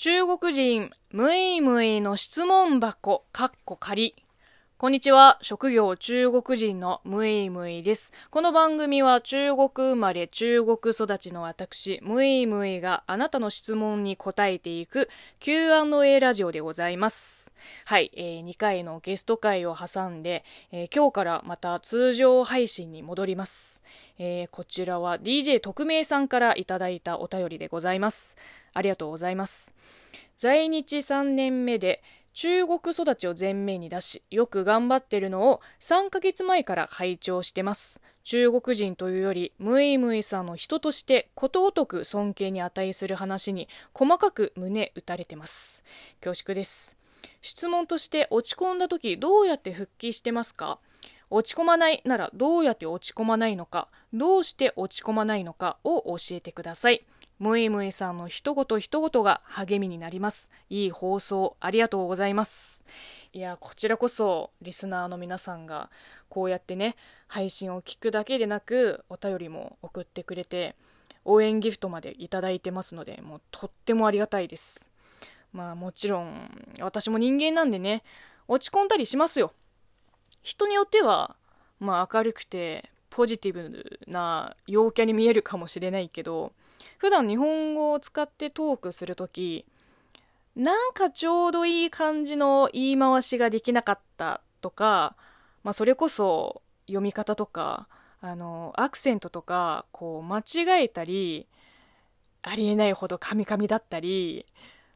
中国人、むいむいの質問箱、かっこ仮。こんにちは。職業中国人のむいむいです。この番組は中国生まれ中国育ちの私、むいむいがあなたの質問に答えていく Q&A ラジオでございます。はい、えー、2回のゲスト会を挟んで、えー、今日からまた通常配信に戻ります。えー、こちらは DJ 特命さんからいただいたお便りでございます。ありがとうございます。在日3年目で中国育ちを前面に出し、よく頑張ってるのを3ヶ月前から拝聴してます。中国人というより、ムイムイさんの人としてことごとく尊敬に値する話に細かく胸打たれてます。恐縮です。質問として落ち込んだ時どうやって復帰してますか？落ち込まないならどうやって落ち込まないのか、どうして落ち込まないのかを教えてください。むいむいさんの一言一言が励みになります。いい放送ありがとうございます。いや、こちらこそリスナーの皆さんがこうやってね、配信を聞くだけでなくお便りも送ってくれて、応援ギフトまでいただいてますので、もうとってもありがたいです。まあもちろん、私も人間なんでね、落ち込んだりしますよ。人によっては、まあ明るくてポジティブな陽キャに見えるかもしれないけど、普段日本語を使ってトークするとき、なんかちょうどいい感じの言い回しができなかったとか、まあそれこそ読み方とか、あの、アクセントとか、こう間違えたり、ありえないほどカミカミだったり、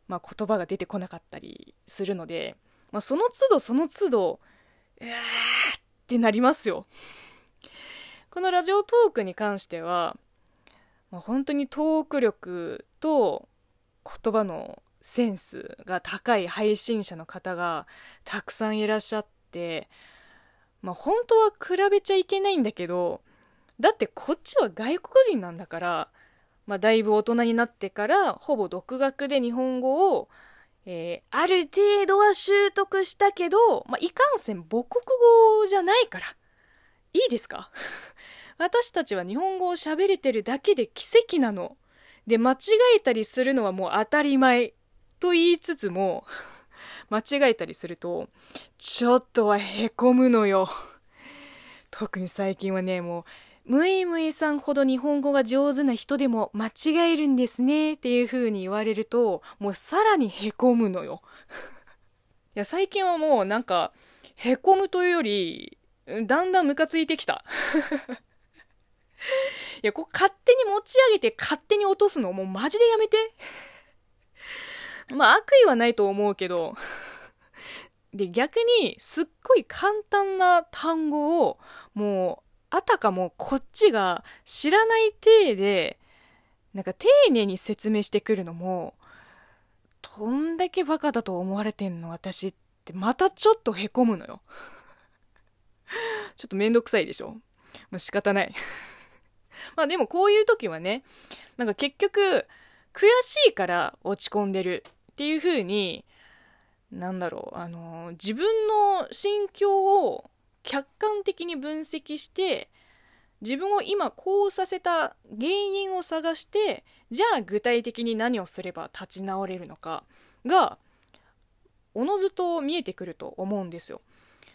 まあ言葉が出てこなかったりするので、まあその都度その都度、うわーってなりますよ。このラジオトークに関しては、まあ、本当にトーク力と言葉のセンスが高い配信者の方がたくさんいらっしゃって、まあ、本当は比べちゃいけないんだけど、だってこっちは外国人なんだから、まあ、だいぶ大人になってからほぼ独学で日本語を、えー、ある程度は習得したけど、まあ、いかんせん母国語じゃないから。いいですか？私たちは日本語を喋れてるだけで奇跡なの。で、間違えたりするのはもう当たり前と言いつつも、間違えたりすると、ちょっとはへこむのよ。特に最近はね、もう、ムイムイさんほど日本語が上手な人でも間違えるんですねっていう風に言われると、もうさらにへこむのよ。いや、最近はもうなんか、へこむというより、だんだんムカついてきた。いや、こう勝手に持ち上げて勝手に落とすのもうマジでやめて。まあ悪意はないと思うけど。で、逆にすっごい簡単な単語をもうあたかもこっちが知らない体でなんか丁寧に説明してくるのもどんだけバカだと思われてんの私ってまたちょっとへこむのよ。ちょっとめんどくさいでしょまあ仕方ない まあでもこういう時はね、なんか結局、悔しいから落ち込んでるっていう風に、なんだろう、あの、自分の心境を客観的に分析して、自分を今こうさせた原因を探して、じゃあ具体的に何をすれば立ち直れるのかが、おのずと見えてくると思うんですよ。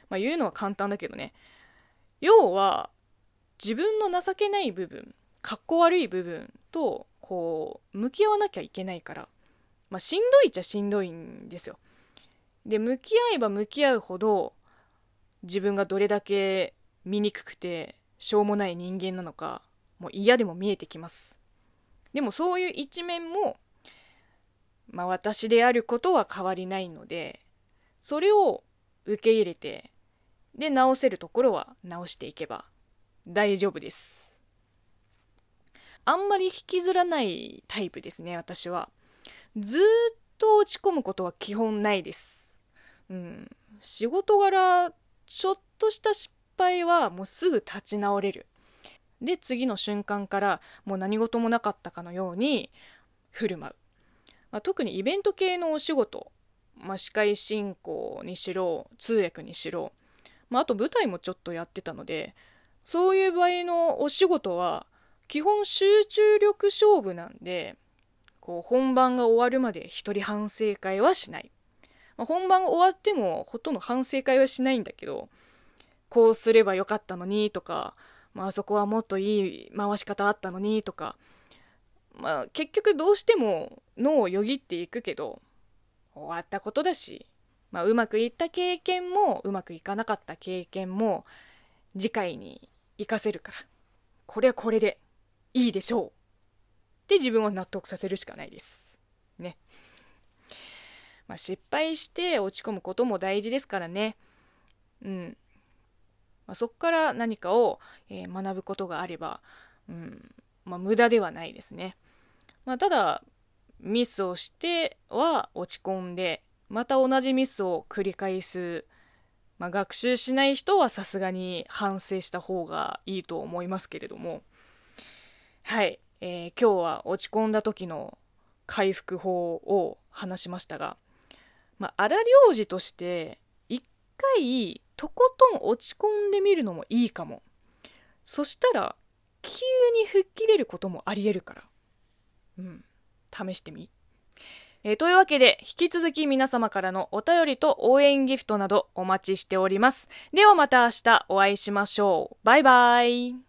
まあ言うのは簡単だけどね。要は、自分の情けない部分かっこ悪い部分とこう向き合わなきゃいけないから、まあ、しんどいっちゃしんどいんですよ。で向き合えば向き合うほど自分がどれだけ醜くてしょうもない人間なのかもう嫌でも見えてきます。でもそういう一面も、まあ、私であることは変わりないのでそれを受け入れてで直せるところは直していけば大丈夫です。あんまり引きずらないタイプですね、私は。ずっと落ち込むことは基本ないです。うん。仕事柄、ちょっとした失敗はもうすぐ立ち直れる。で、次の瞬間からもう何事もなかったかのように振る舞う。まあ、特にイベント系のお仕事、まあ、司会進行にしろ、通訳にしろ、まあ、あと舞台もちょっとやってたので、そういう場合のお仕事は基本集中力勝負なんでこう本番が終わるまで一人反省会はしない。まあ、本番終わってもほとんど反省会はしないんだけど、こうすればよかったのにとか、ま、あそこはもっといい回し方あったのにとか、まあ、結局どうしても脳をよぎっていくけど、終わったことだし、まあ、うまくいった経験もうまくいかなかった経験も次回に活かせるからこれはこれでいいでしょうって自分を納得させるしかないです。ね。まあ失敗して落ち込むことも大事ですからね。うん。まあ、そこから何かを、えー、学ぶことがあれば、うん。まあ、無駄ではないですね、まあ、ただミスをしては落ち込んでまた同じミスを繰り返す、まあ、学習しない人はさすがに反省した方がいいと思いますけれども。はい、えー、今日は落ち込んだ時の回復法を話しましたが、まあ、荒療治として一回とことん落ち込んでみるのもいいかも。そしたら急に吹っ切れることもありえるから。うん。試してみ。えー、というわけで、引き続き皆様からのお便りと応援ギフトなどお待ちしております。ではまた明日お会いしましょう。バイバイ。